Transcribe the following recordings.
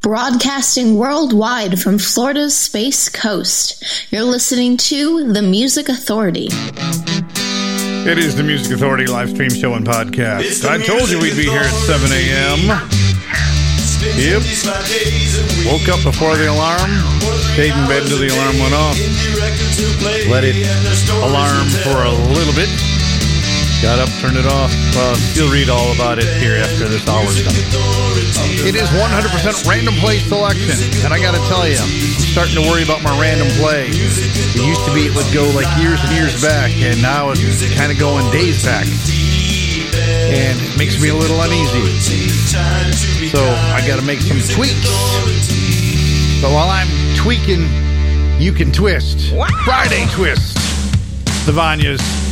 Broadcasting worldwide from Florida's Space Coast, you're listening to The Music Authority. It is the Music Authority live stream show and podcast. I told you we'd be here at 7 a.m. Yep. Woke up before the alarm, stayed in bed until the alarm went off. Let it alarm for a little bit. Got up, turned it off. Uh, you'll read all about it here after this hour's done. It is 100% random play selection, and I got to tell you, I'm starting to worry about my random play. It used to be it would go like years and years back, and now it's kind of going days back, and it makes me a little uneasy. So I got to make some tweaks. So while I'm tweaking, you can twist. Friday twist. The Vanjas.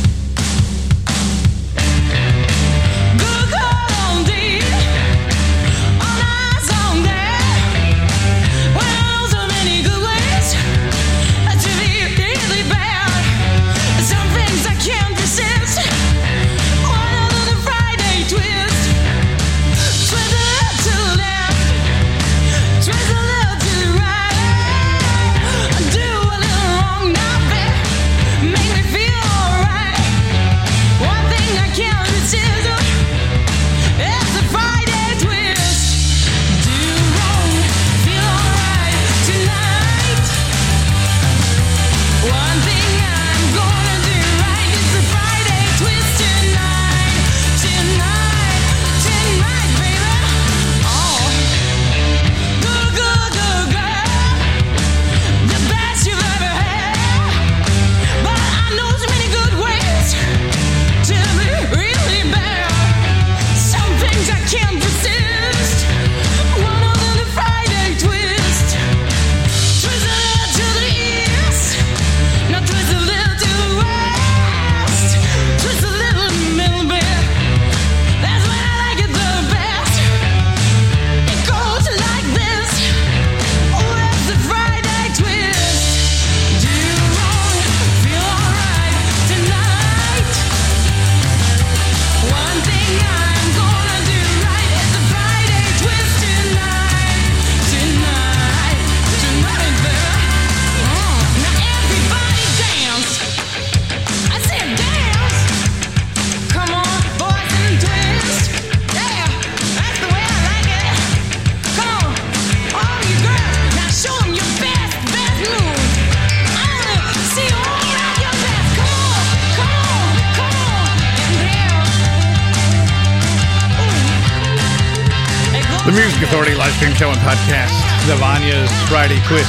Friday Quiz.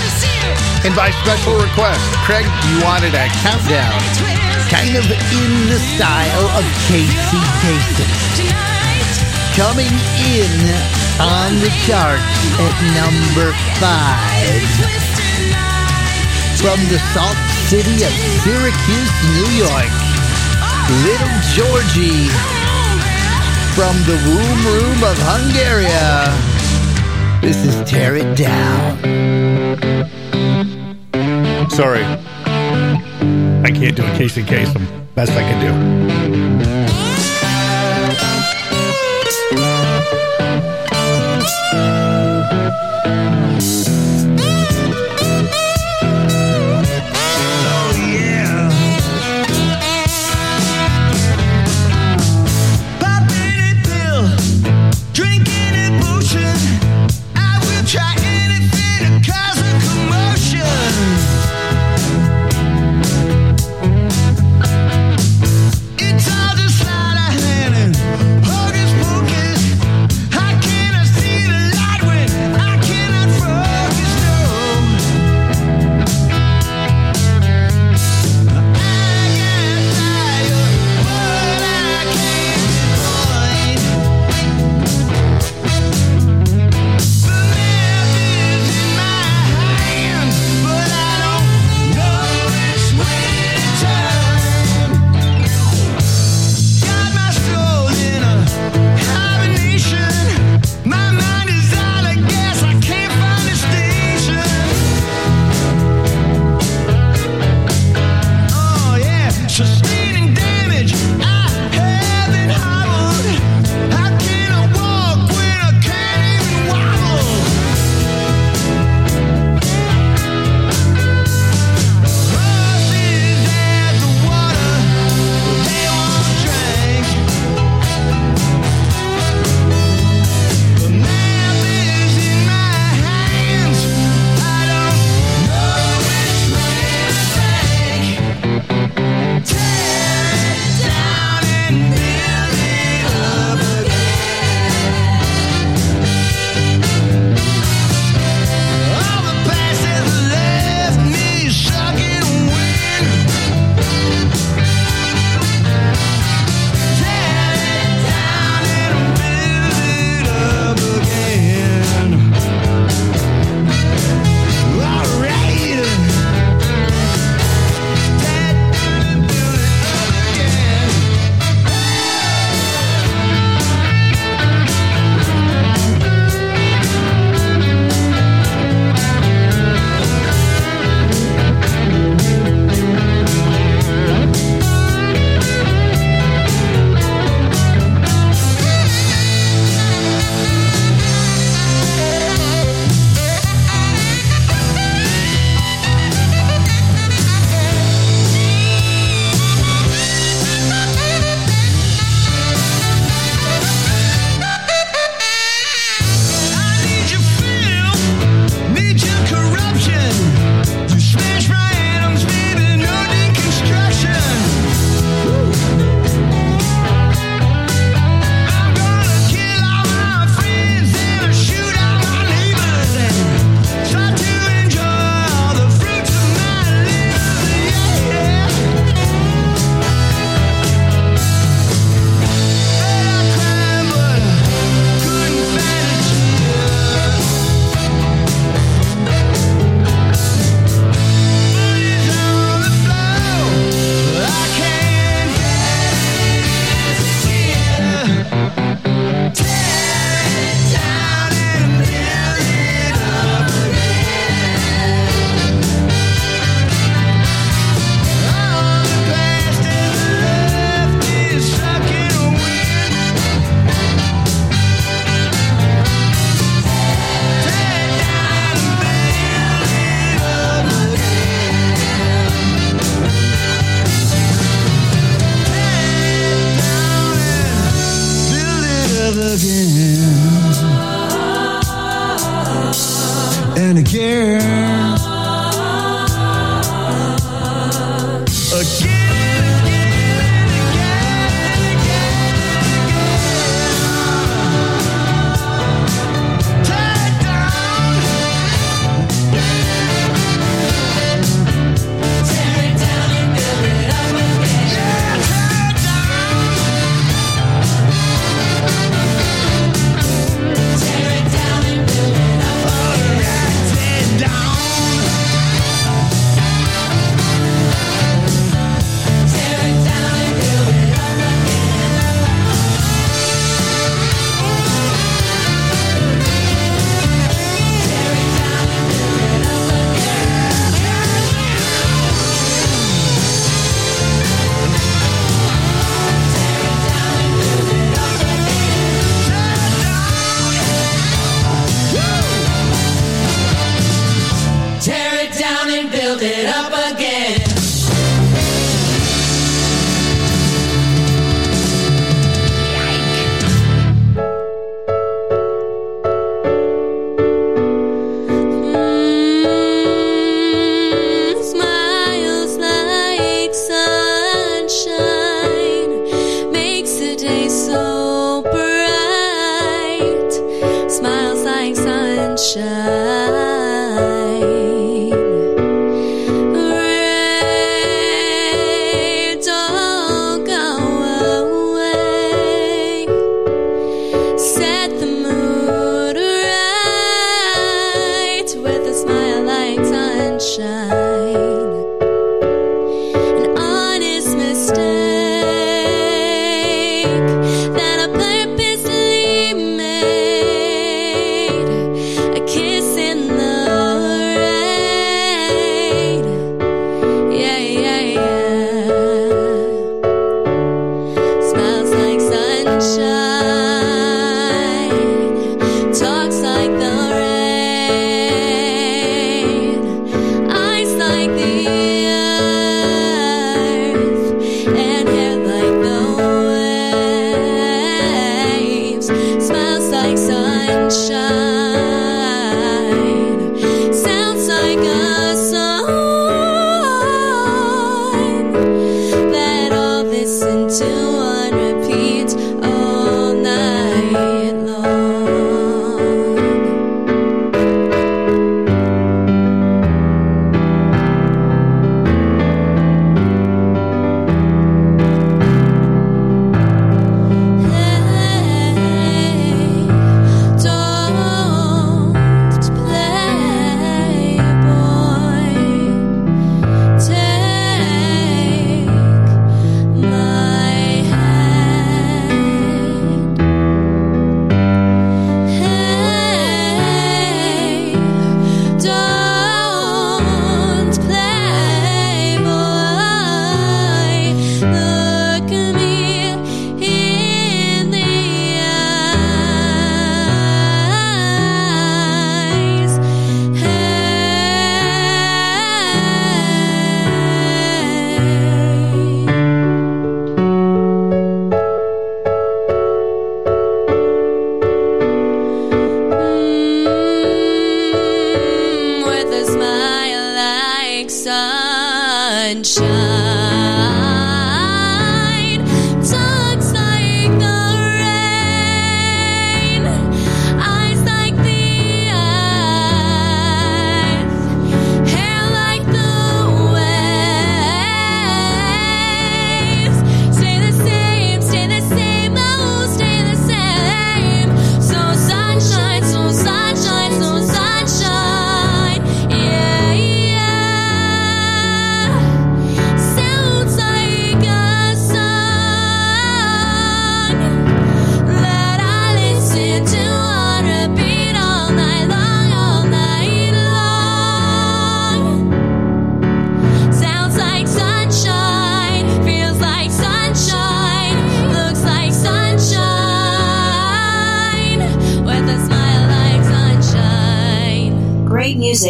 And by special request, Craig, you wanted a countdown, kind of in the style of Casey Kasem. Coming in on the charts at number five. From the salt city of Syracuse, New York, Little Georgie. From the womb room of Hungary. This is Tear It Down. Sorry. I can't do a Casey Kasem. Best I can do.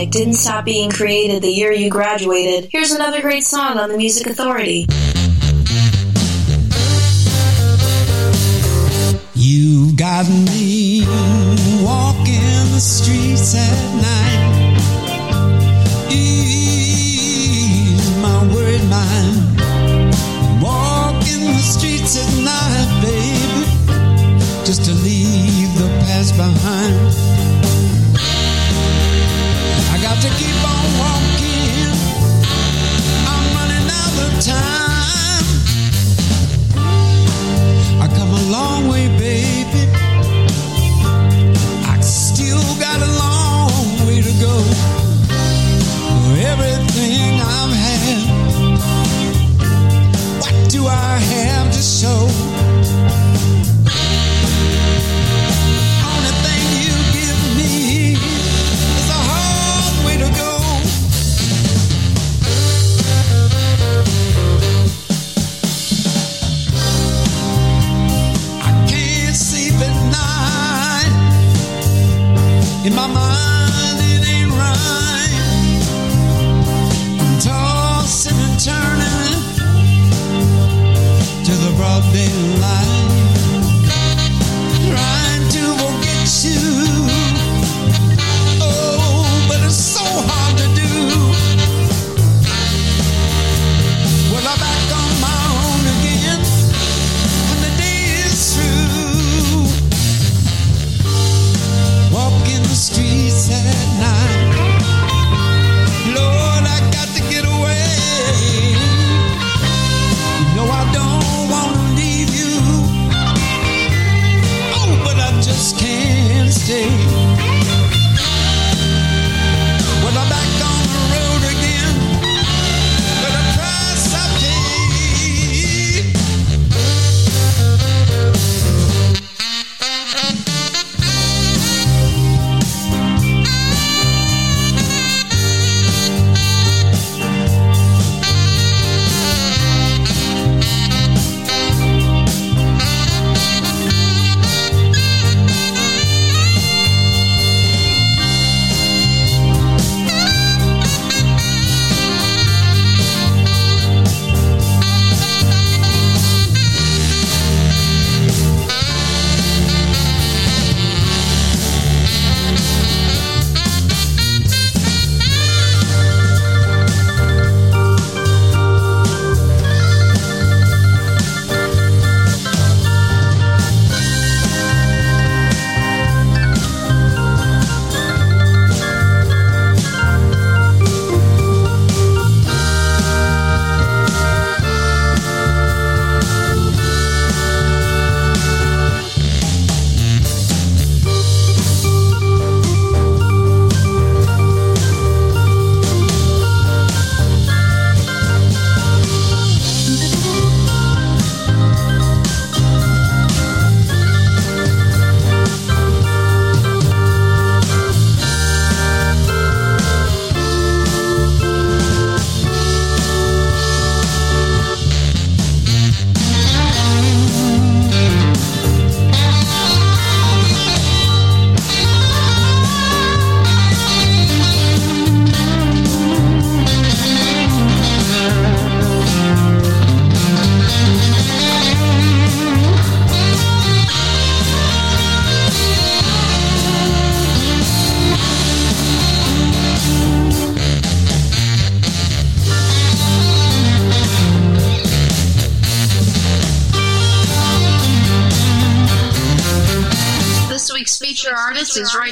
Music didn't stop being created the year you graduated, here's another great song on the Music Authority. You've got me walking the streets at night is right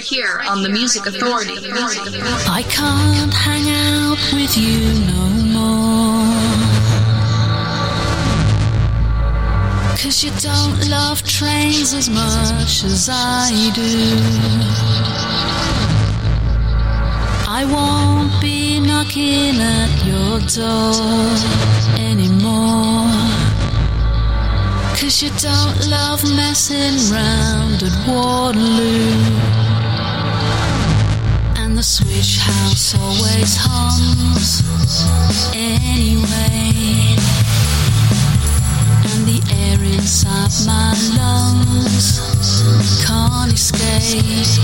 here on the Music Authority. I can't hang out with you no more. Cause you don't love trains as much as I do. I won't be knocking at your door anymore. Cause you don't love messing round at Waterloo. The switch house always hums anyway. And the air inside my lungs can't escape.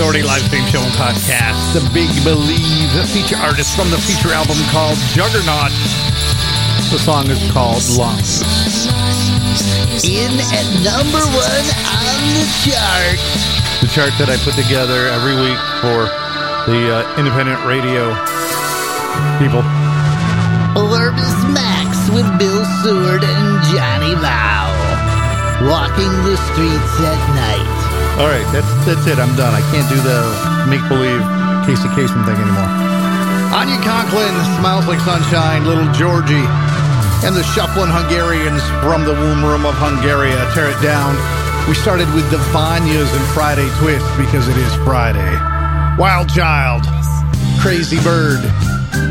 Authority live stream show and podcast. The Big Believe feature artist from the feature album called Juggernaut. The song is called Lungs. In at number one on the chart. The chart that I put together every week for the uh, independent radio people. Orbis Max with Bill Seward and Johnny Vow. Walking the streets at night. All right, that's that's it. I'm done. I can't do the make believe Casey Kasem thing anymore. Anya Conklin, Smiles Like Sunshine, Little Georgie, and the Shuffling Hungarians from the womb room of Hungary. Tear it down. We started with the Vanjas and Friday Twist because it is Friday. Wild Child, Crazy Bird,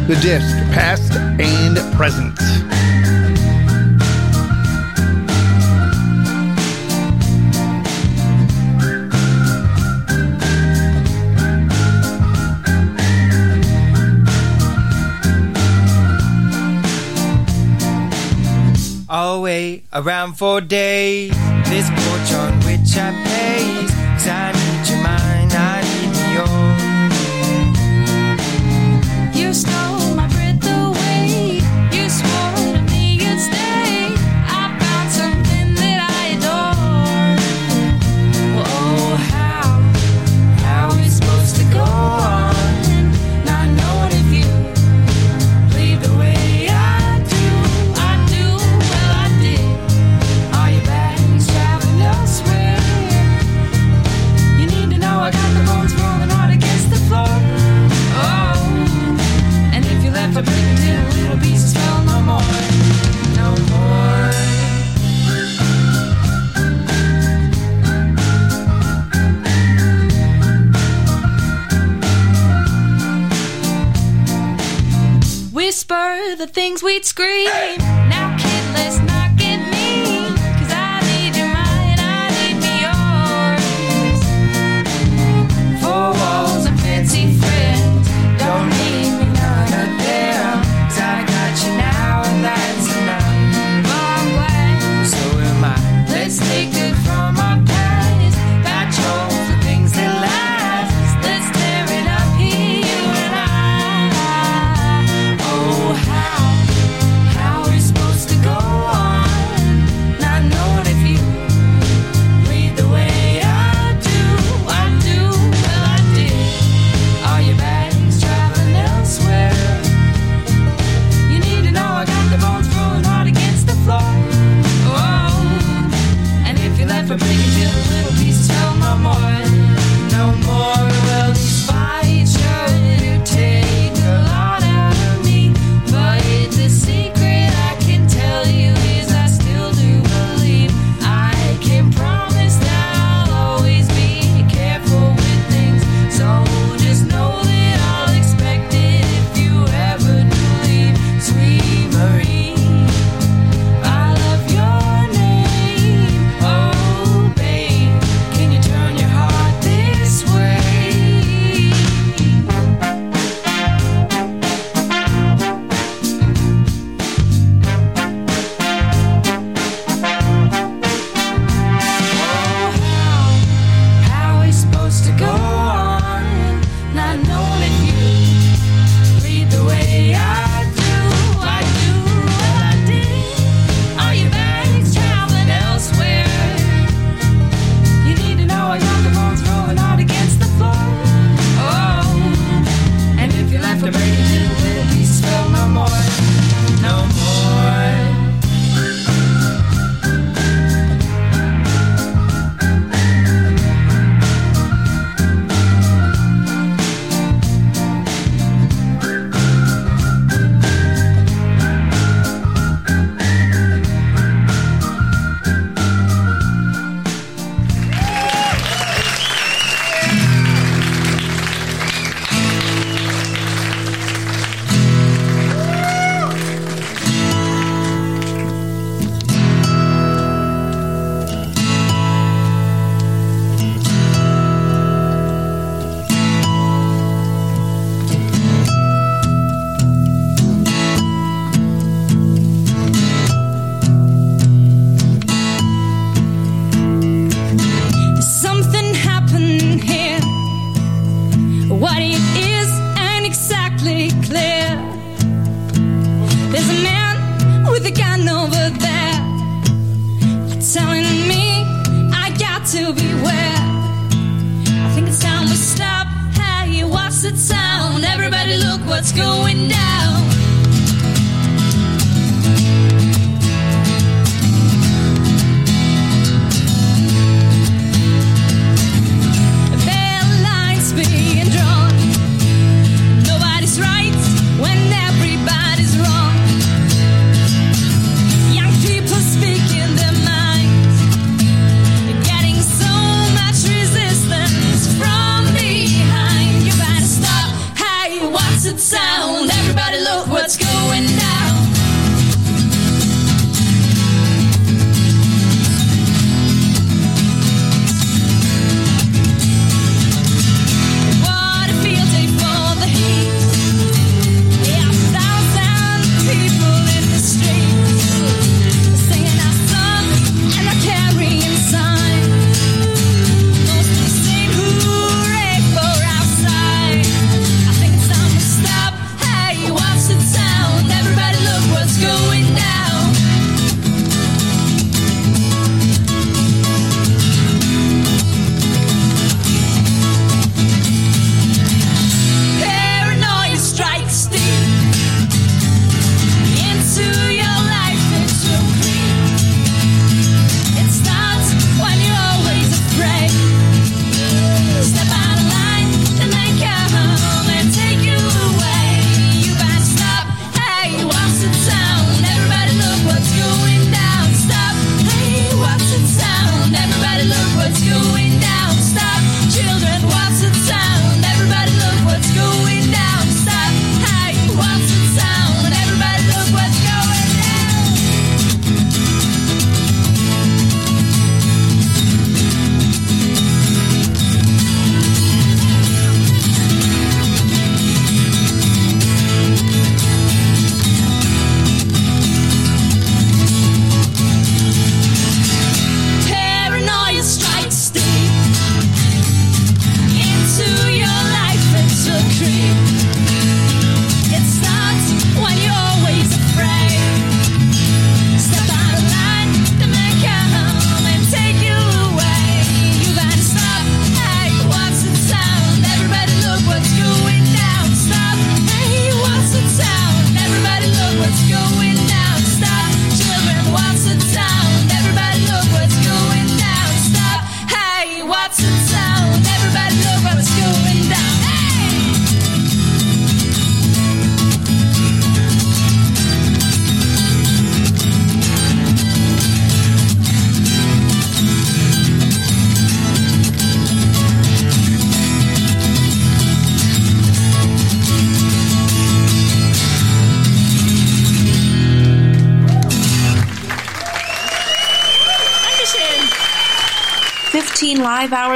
the disc, past and present. I'll around for days. This porch on which I pace. The things we'd scream.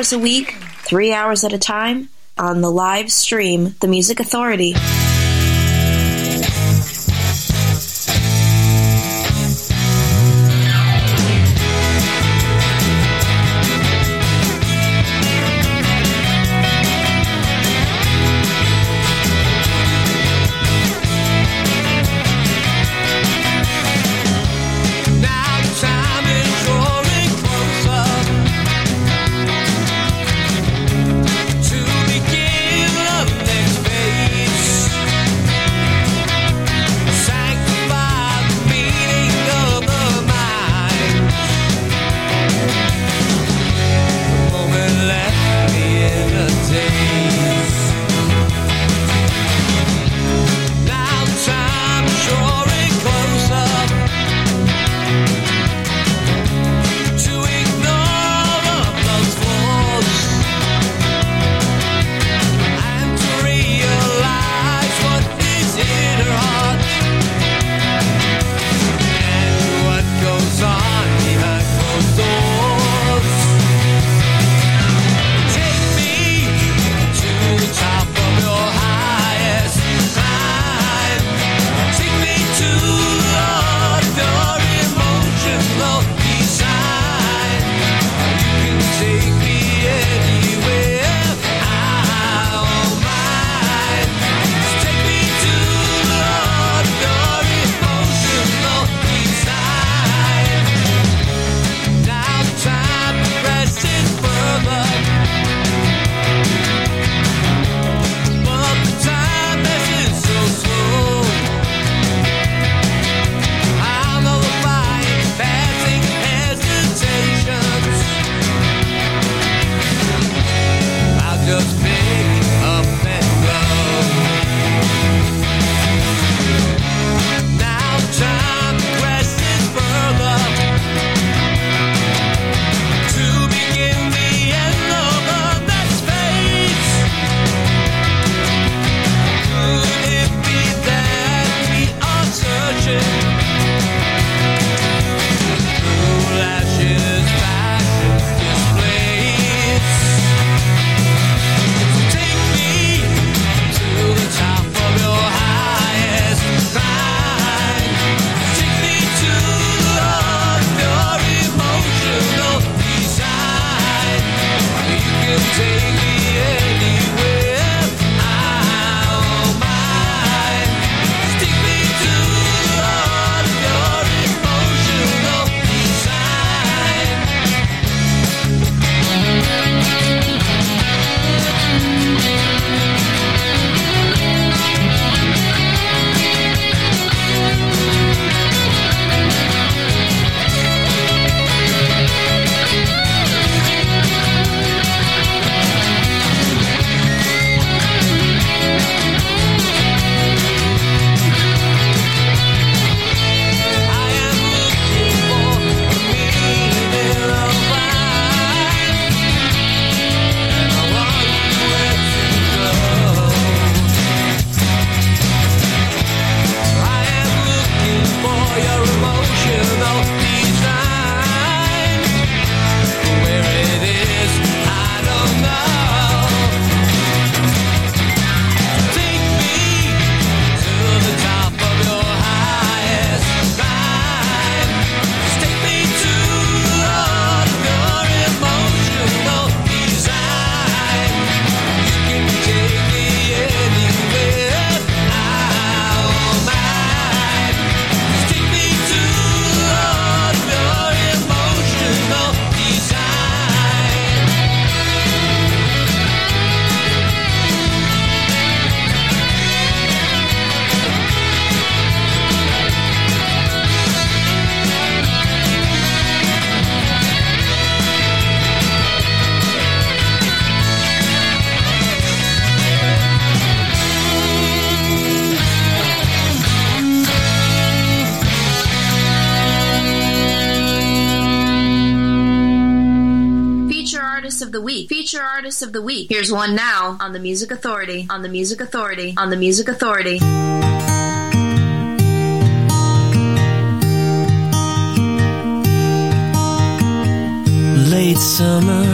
hours a week, three hours at a time, on the live stream, The Music Authority. artist of the week. Here's one now on the Music Authority, on the Music Authority, on the Music Authority. Late summer,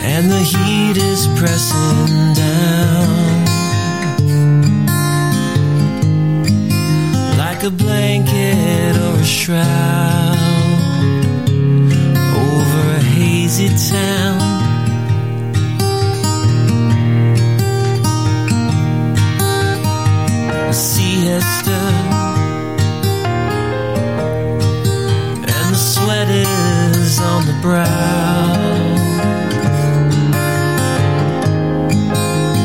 and the heat is pressing down like a blanket or a shroud lazy town. I see Hester, and the sweat is on the brow.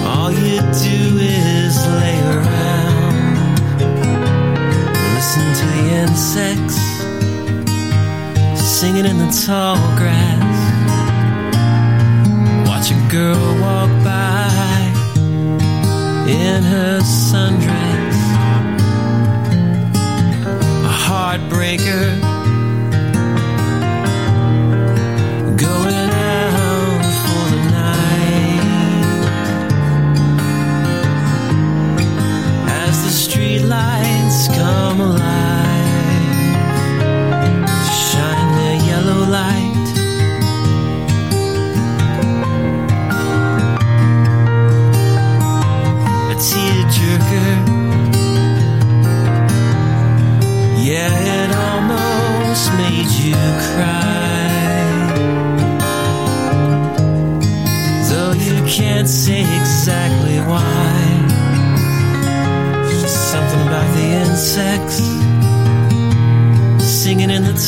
All you do is lay around, listen to the insects singing in the tall grass watch a girl walk by in her sundress, a heartbreaker. Going out for the night as the streetlights come. on.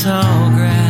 tall grass.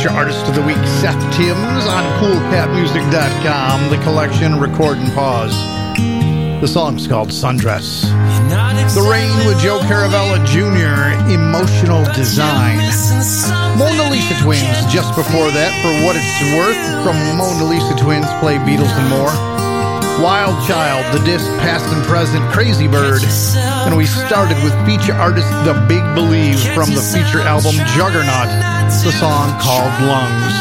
feature artist of the week, Seth Timbs, on coolcatmusic.com, the collection Record and Pause. The song's called Sundress. The Rain with Joe Caravella Jr., Emotional Design. Mona Lisa Twins, just before that, for what it's worth, from Mona Lisa Twins, play Beatles and more. Wild Child, the disc past and present, Crazy Bird. And we started with feature artist The Big Believe from the feature album Juggernaut, the song called Lungs.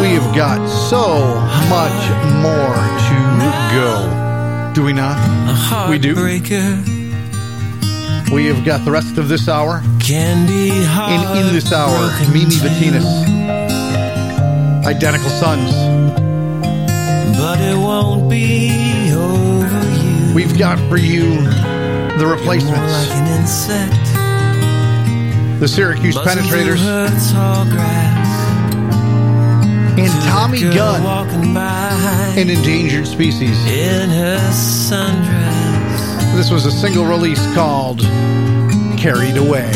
We have got so much more to go. Do we not? We do. We have got the rest of this hour. And in this hour, Mimi Batinas. Identical Sons. It won't be over you. We've got for you the replacements. like an insect. The Syracuse buzzing Penetrators. her tall grass. And Tommy Gunn. An endangered species. in her sundress. This was a single release called Carried Away.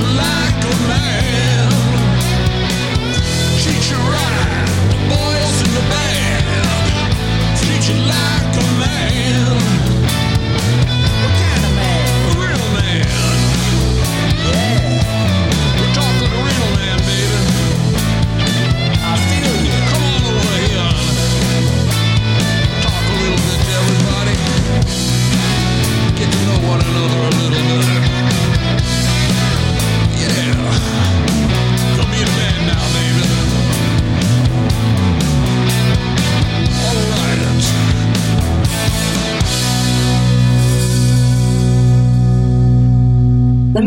like a man.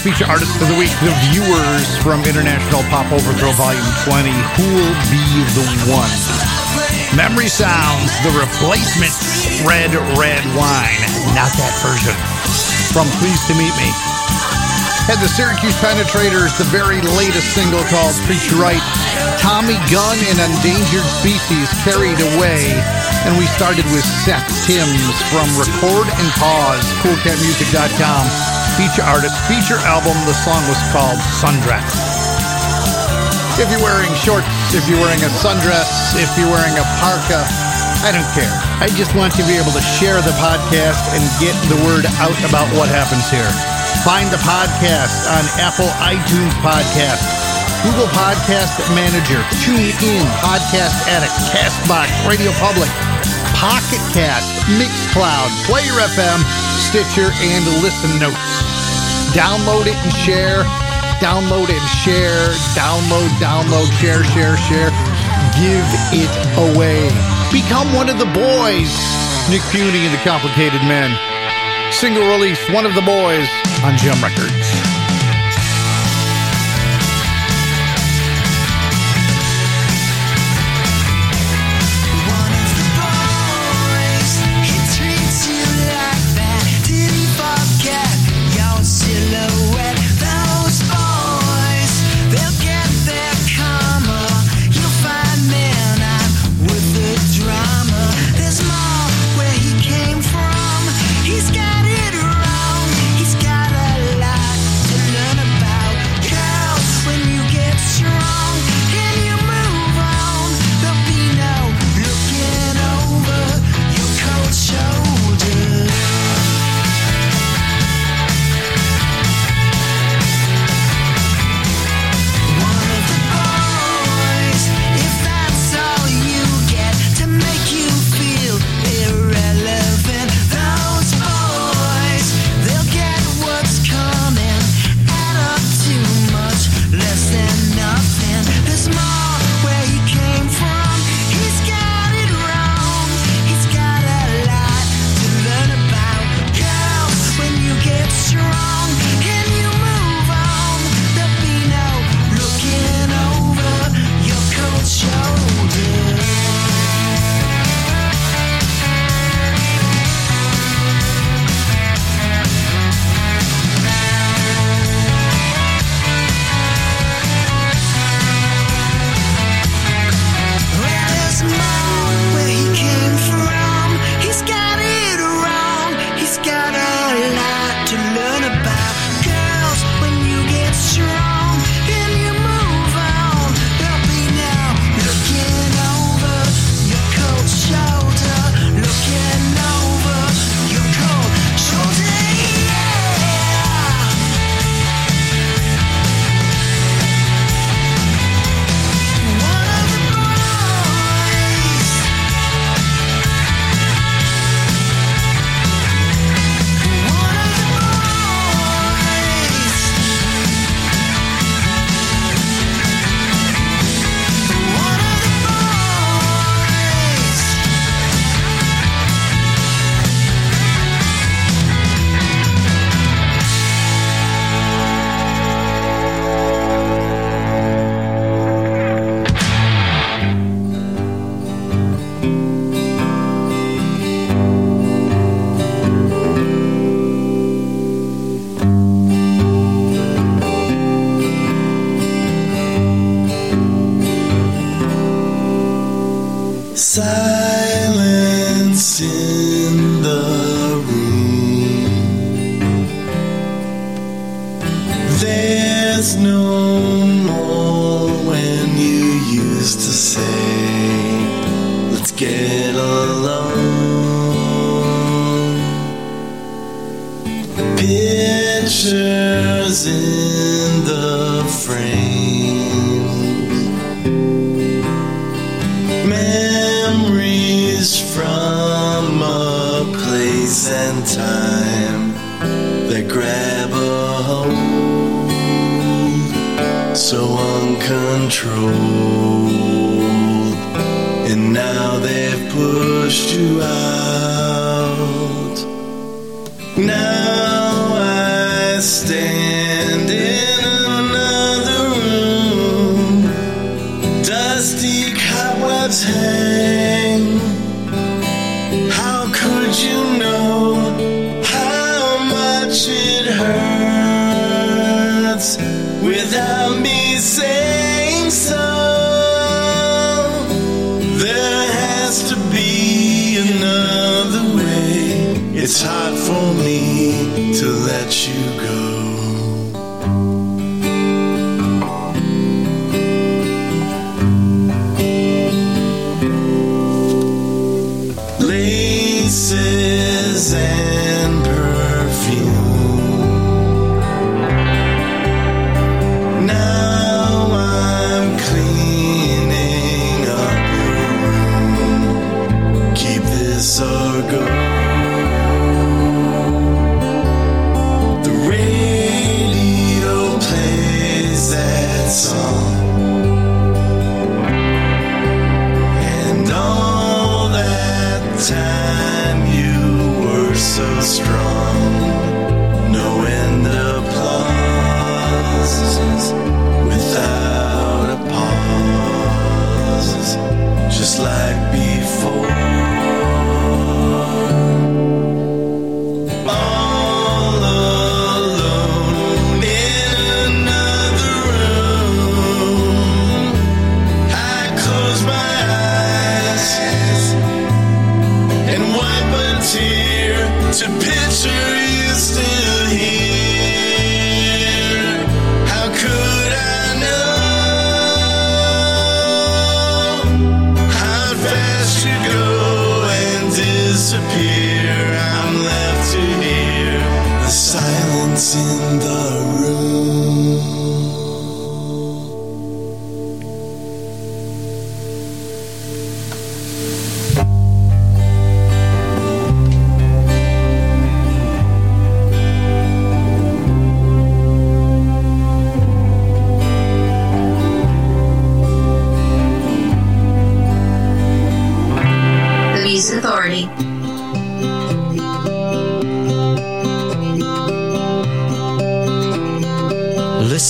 Feature artists of the week, the viewers from International Pop Overthrow Volume 20. Who'll be the one? Memory Sounds, the replacement Red Red Wine, not that version. From Pleased to Meet Me. Had the Syracuse Penetrators, the very latest single called You Right. Tommy Gunn and Endangered Species carried away. And we started with Seth Timbs from Record and Pause, coolcatmusic.com. Feature artist, feature album. The song was called Sundress. If you're wearing shorts, if you're wearing a sundress, if you're wearing a parka, I don't care. I just want to be able to share the podcast and get the word out about what happens here. Find the podcast on Apple iTunes Podcast, Google Podcast Manager, TuneIn, Podcast Addict, Castbox, Radio Public, Pocket Cast, Mixcloud, Player FM, Stitcher, and Listen Notes. Download it and share. Download and share. Download, download, share, share, share. Give it away. Become one of the boys. Nick Piunti and the Complicated Men. Single release, One of the Boys on Jem Records.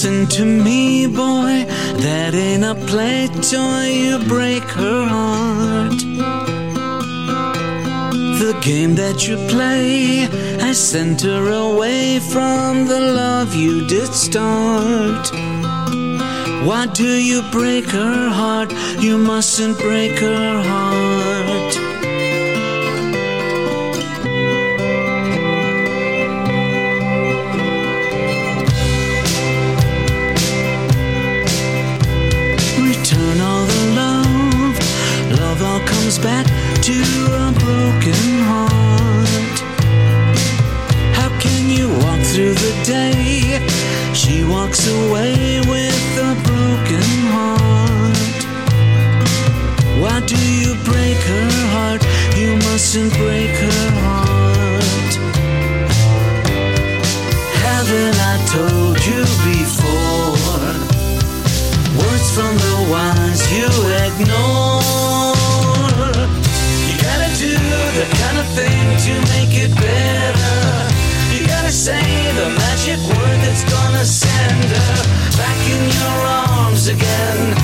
Listen to me, boy, that in a play toy, you break her heart. The game that you play I sent her away from the love you did start. Why do you break her heart? You mustn't break her heart. day. She walks away with a broken heart. Why do you break her heart? You mustn't break her heart. Haven't I told you before? Words from the wise you ignore. your arms again.